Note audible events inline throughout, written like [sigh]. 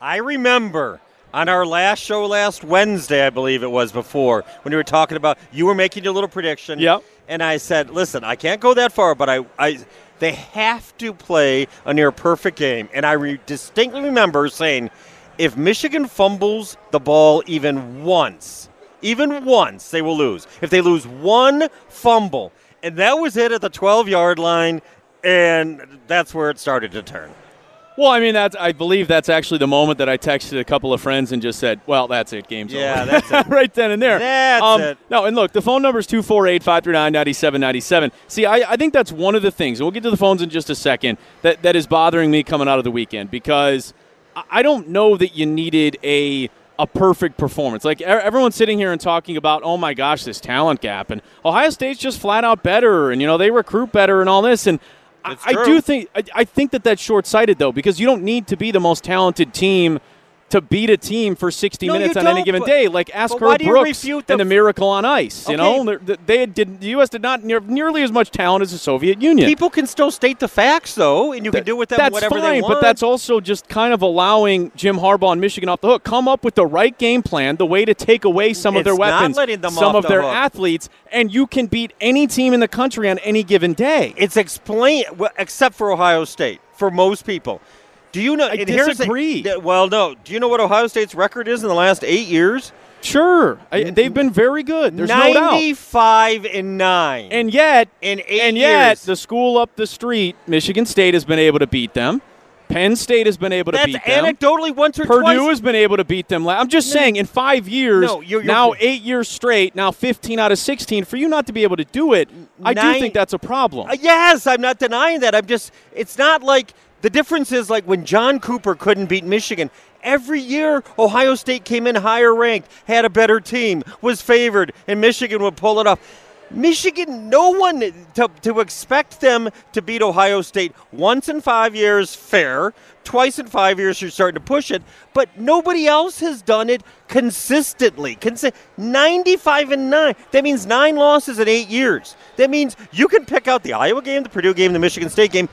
I remember on our last show last Wednesday, I believe it was before, when you were talking about you were making your little prediction. Yep. And I said, listen, I can't go that far, but I, I they have to play a near perfect game. And I re- distinctly remember saying, if Michigan fumbles the ball even once, even once, they will lose. If they lose one fumble, and that was it at the 12 yard line, and that's where it started to turn. Well, I mean, that's I believe that's actually the moment that I texted a couple of friends and just said, "Well, that's it. Game's Yeah, over." that's it. [laughs] right then and there. Yeah, that's um, it. No, and look, the phone number is 248-539-9797. See, I, I think that's one of the things, and we'll get to the phones in just a second, that, that is bothering me coming out of the weekend because I, don't know that you needed a a perfect performance. Like everyone's sitting here and talking about, oh my gosh, this talent gap, and Ohio State's just flat out better, and you know they recruit better and all this, and I, I do think I, I think that that's short sighted though because you don't need to be the most talented team to beat a team for 60 No, minutes on any given day. Like ask Herb Brooks the and the Miracle on Ice. You Okay. know, They're- they did. The U.S. did not near, nearly as much talent as the Soviet Union. People can still state the facts, though, and you can do with them that's whatever fine, they want. but that's also just kind of allowing Jim Harbaugh and Michigan off the hook. Come up with the right game plan, the way to take away some of their weapons, some of the their hook. athletes, and you can beat any team in the country on any given day. it's explain well, except for Ohio State for most people. Do you know? I and here's the- disagree. well, no. Do you know what Ohio State's record is in the last eight years? Sure, I, they've been very good. There's no doubt. Ninety-five and nine. And yet, In eight and yet, years. the school up the street, Michigan State, has been able to beat them. Penn State has been able to that's beat them. anecdotally once or Purdue twice. has been able to beat them. I'm just saying, in five years, No, you're- you're- now eight years straight, now 15 out of 16, for you not to be able to do it, I do think that's a problem. Uh, yes, I'm not denying that. I'm just, it's not like the difference is like when John Cooper couldn't beat Michigan. Every year, Ohio State came in higher ranked, had a better team, was favored, and Michigan would pull it off. Michigan, no one to, to expect them to beat Ohio State once in five years, fair. Twice in five years, you're starting to push it, but nobody else has done it consistently. Consi- 95 and 9. That means nine losses in eight years. That means you can pick out the Iowa game, the Purdue game, the Michigan State game.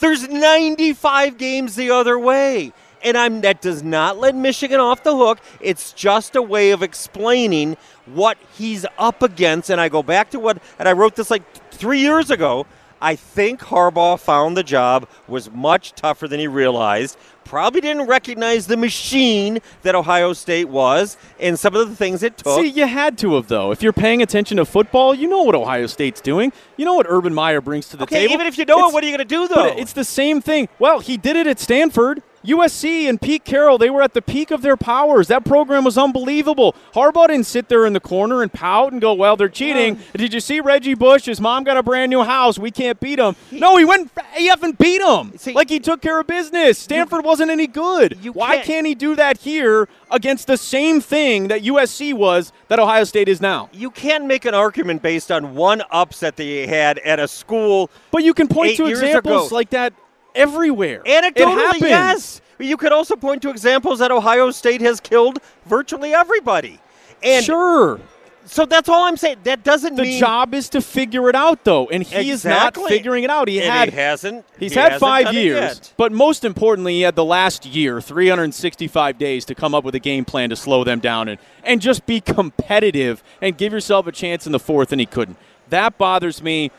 There's 95 games the other way. And I'm that does not let Michigan off the hook. It's just a way of explaining what he's up against. And I go back to what and I wrote this like three years ago. I think Harbaugh found the job was much tougher than he realized. Probably didn't recognize the machine that Ohio State was and some of the things it took. See, you had to have, though. If you're paying attention to football, you know what Ohio State's doing. You know what Urban Meyer brings to the okay, table. even if you know It's- it, what are you going to do though? It's the same thing. Well, he did it at Stanford. USC and Pete Carroll, they were at the peak of their powers. That program was unbelievable. Harbaugh didn't sit there in the corner and pout and go, well, they're cheating. Did you see Reggie Bush? His mom got a brand new house. We can't beat them. no, he went, he haven't beat him. See- like he took care of business. Stanford wasn't any good. you Why can't- can't he do that here against the same thing that USC was that Ohio State is now? you can't make an argument based on one upset that you had at a school. But you can point to examples ago. like that everywhere. it Anecdotally, happens. yes. You could also point to examples that Ohio State has killed virtually everybody. And sure. so that's all I'm saying. That doesn't The mean job is to figure it out, though, and he is not figuring it out. He And had he hasn't. he's he had hasn't five years, but most importantly, he had the last year, 365 days, to come up with a game plan to slow them down and and just be competitive and give yourself a chance in the fourth, and he couldn't. That bothers me.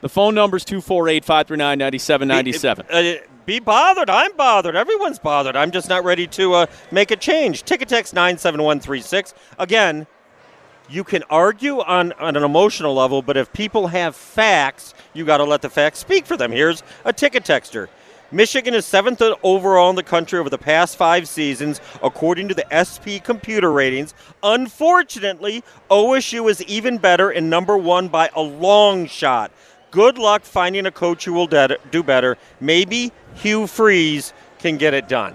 The phone number is 248 539 9797. Uh, be bothered. I'm bothered. Everyone's bothered. I'm just not ready to uh, make a change. Ticket text 97136. Again, you can argue on, on an emotional level, but if people have facts, you got to let the facts speak for them. Here's a ticket texter. Michigan is seventh overall in the country over the past five seasons, according to the SP computer ratings. Unfortunately, OSU is even better and number one by a long shot. Good luck finding a coach who will do better. Maybe Hugh Freeze can get it done.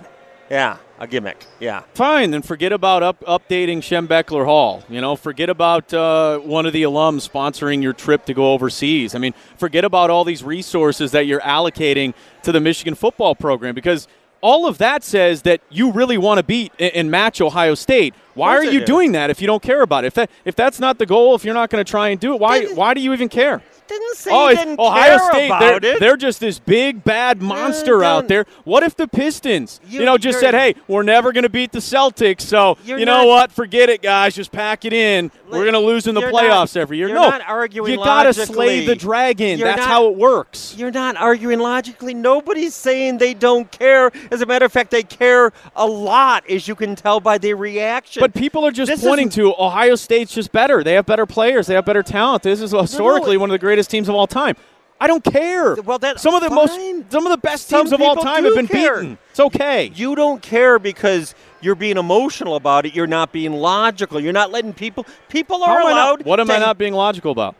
Yeah. a gimmick. Yeah. Fine, then forget about up, updating Schembechler Hall. You know, forget about uh, one of the alums sponsoring your trip to go overseas. I mean, forget about all these resources that you're allocating to the Michigan football program because all of that says that you really want to beat and match Ohio State. Why are you do. doing that if you don't care about it? If that if that's not the goal, if you're not going to try and do it, why Didn't- why do you even care? Didn't say Oh, didn't Ohio care State. about They're, it. they're just this big bad monster out there. What if the Pistons, you, You- know, just said, "Hey, we're never going to beat the Celtics, so You're know not- what? Forget it, guys. Just pack it in. we're going to lose in the playoffs not- every year." you're no, not arguing you gotta slay the dragon. You're That's not- how it works. You're not arguing logically. Nobody's saying they don't care. As a matter of fact, they care a lot, as you can tell by their reaction. But people are just This pointing to Ohio State's just better. They have better players. They have better talent. This is historically one of the greatest teams of all time. I don't care. Well, that's some of the fine. most, some of the best Some teams of all time have been care. beaten. It's okay. you don't care because you're being emotional about it. You're not being logical. You're not letting people. People are I not- allowed. what am I not being logical about?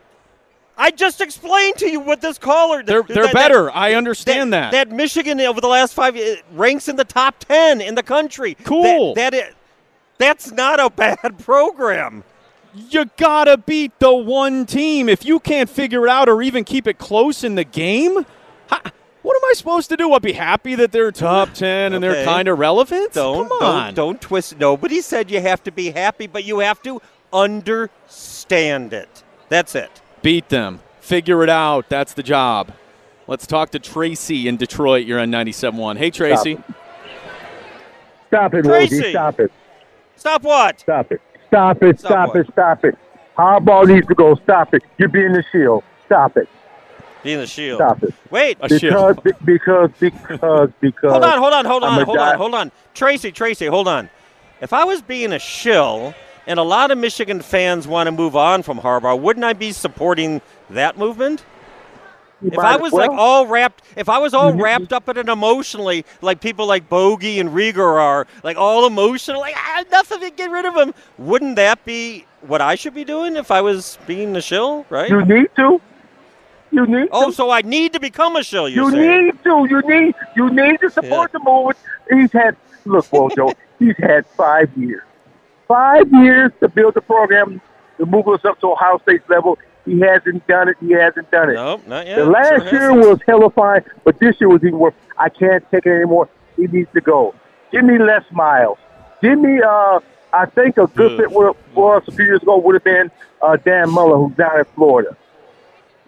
I just explained to you what this caller. They're they're that- better. I understand that. That Michigan over the last five uh, ranks in the top ten in the country. Cool. That, that is, that's not a bad [laughs] program. You gotta beat the one team. If you can't figure it out or even keep it close in the game, ha- what am I supposed to do? I'll be happy that they're top [laughs] ten and they're kind of relevant. Don't Come on. don't don't twist. Nobody said you have to be happy, but you have to understand it. That's it. Beat them. Figure it out. That's the job. Let's talk to Tracy in Detroit. You're on 97.1. Hey, Tracy. Stop it, Tracy. Woogie. Stop it. Stop what? Stop it. Stop it. Stop Stop, it. Stop it. Harbaugh needs to go. Stop it. You're being the shield. Stop it. Being the shield. Stop it. Wait. A shield. Because, be- because, because, [laughs] because. Hold on, hold on, hold on, hold guy- on, hold on. Tracy, Tracy, hold on. If I was being a shill and a lot of Michigan fans want to move on from Harbaugh, wouldn't I be supporting that movement? You If I as was like all wrapped, if I was all wrapped up in it emotionally, like people like Bogey and Rieger are, like all emotional, like ah, enough of it, get rid of him. Wouldn't that be what I should be doing if I was being the shill, right? You need to. You need oh, to. so I need to become a shill. You saying? need to. You need. You need to support Yeah. the movement. He's had. Look, Wojo. [laughs] he's had five years. Five years to build the program to move us up to Ohio State's level. He hasn't done it. He hasn't done it. No, not yet. The last Sure year hasn't. was hella fine, but this year was even worse. I can't take it anymore. He needs to go. Give me Les Miles. Give me, uh, I think a good fit for for us a few years ago would have been uh, Dan Mullen, who's down in Florida.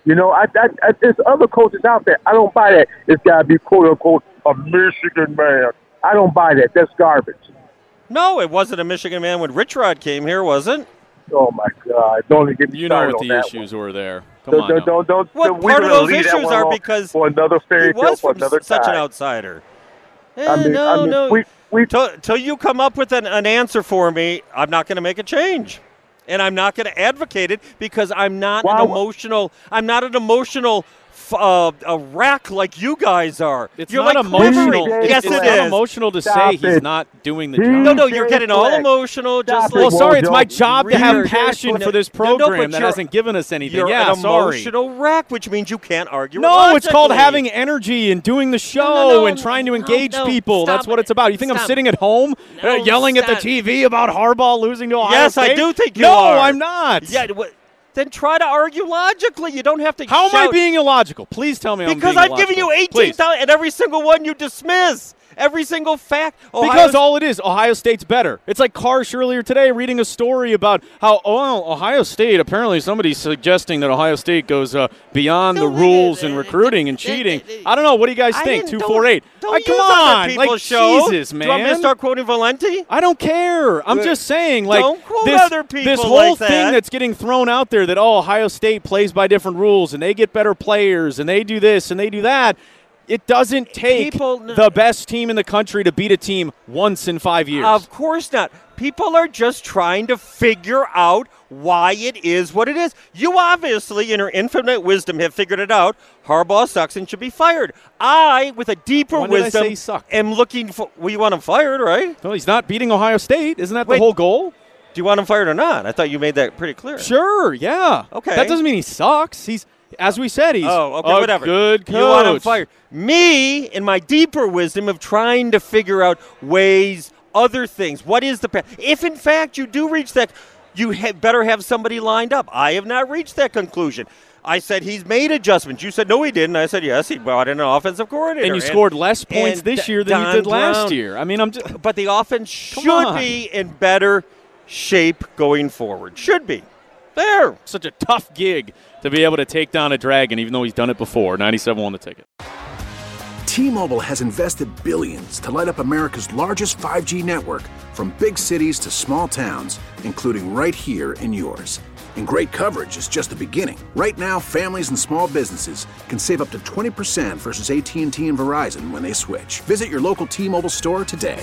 You know, I, I, I, there's other coaches out there. I don't buy that. It's got to be quote unquote a Michigan man. I don't buy that. That's garbage. No, it wasn't a Michigan man when Rich Rod came here, was it? Oh my God! Don't get me You know what on the that issues were there. Come One. on. Don't, now. don't, don't, Well, don't, we're part of those issues are because for another fairy He tale was for from another such time. an outsider. Eh, I mean, no, I mean, no. we we Till, till you come up with an, an answer for me, I'm not going to make a change, and I'm not going to advocate it because I'm not Wow. an emotional. I'm not an emotional. F- Uh, a rack like you guys are. It's You're not like emotional. quivering. Yes, it's it emotional to Stop say he's not doing the He- job. No, no, you're getting all Stop emotional. Just Stop it, like Well, sorry, it's my Wojo. job to have You're- passion for this No, no, program that hasn't given us anything. You're yeah, an sorry. emotional wreck, which means you can't argue. No, it's called having energy and doing the show no, no, and trying to engage no, people. That's what it's about. You think I'm sitting at home uh, yelling at the TV about Harbaugh losing to Ohio Yes, I do think you are. no, are. I'm not. Yeah, wh- then try to argue logically. You don't have to. How am I being illogical? Please tell me I'm Because being I've given you illogical. 18 Please. times, and every single one you dismiss. Every single fact. Ohio Because all it is, Ohio State's better. It's like Karsch earlier today reading a story about how, oh, Ohio State, apparently somebody's suggesting that Ohio State goes uh, beyond the rules and uh, recruiting and [laughs] cheating. I don't know. What do you guys I think? 248. Don't, Like, don't come use on. people's Like, show. Jesus, man. Do you want me to start quoting Valenti? I don't care. I'm just saying, like Don't quote this, other people this whole like thing that. that's getting thrown out there that oh Ohio State plays by different rules and they get better players and they do this and they do that. It doesn't take People- the best team in the country to beat a team once in five years. Of course not. People are just trying to figure out why it is what it is. You obviously, in your infinite wisdom, have figured it out. Harbaugh sucks and should be fired. I, with a deeper When wisdom, say he sucked? am looking for. Well, you want him fired, right? well, he's not beating Ohio State. Isn't that Wait. the whole goal? Do you want him fired or not? I thought you made that pretty clear. Sure. Yeah. Okay. That doesn't mean he sucks. He's as we said, he's Oh, okay, a whatever. good coach. You want him fired. Me, in my deeper wisdom of trying to figure out ways other things. What is the path? If in fact you do reach that, you have better have somebody lined up. I have not reached that conclusion. I said he's made adjustments. You said no, he didn't. I said yes, he brought in an offensive coordinator. And you scored less points this year than you Don did last Brown. year. I mean, I'm just, But the offense Come should on. be in better shape going forward. Should be. There. such a tough gig to be able to take down a dragon, even though he's done it before. 97 one the ticket. T-Mobile has invested billions to light up America's largest 5G network from big cities to small towns, including right here in yours. And great coverage is just the beginning. Right now, families and small businesses can save up to 20% versus AT&T and Verizon when they switch. Visit your local T-Mobile store today.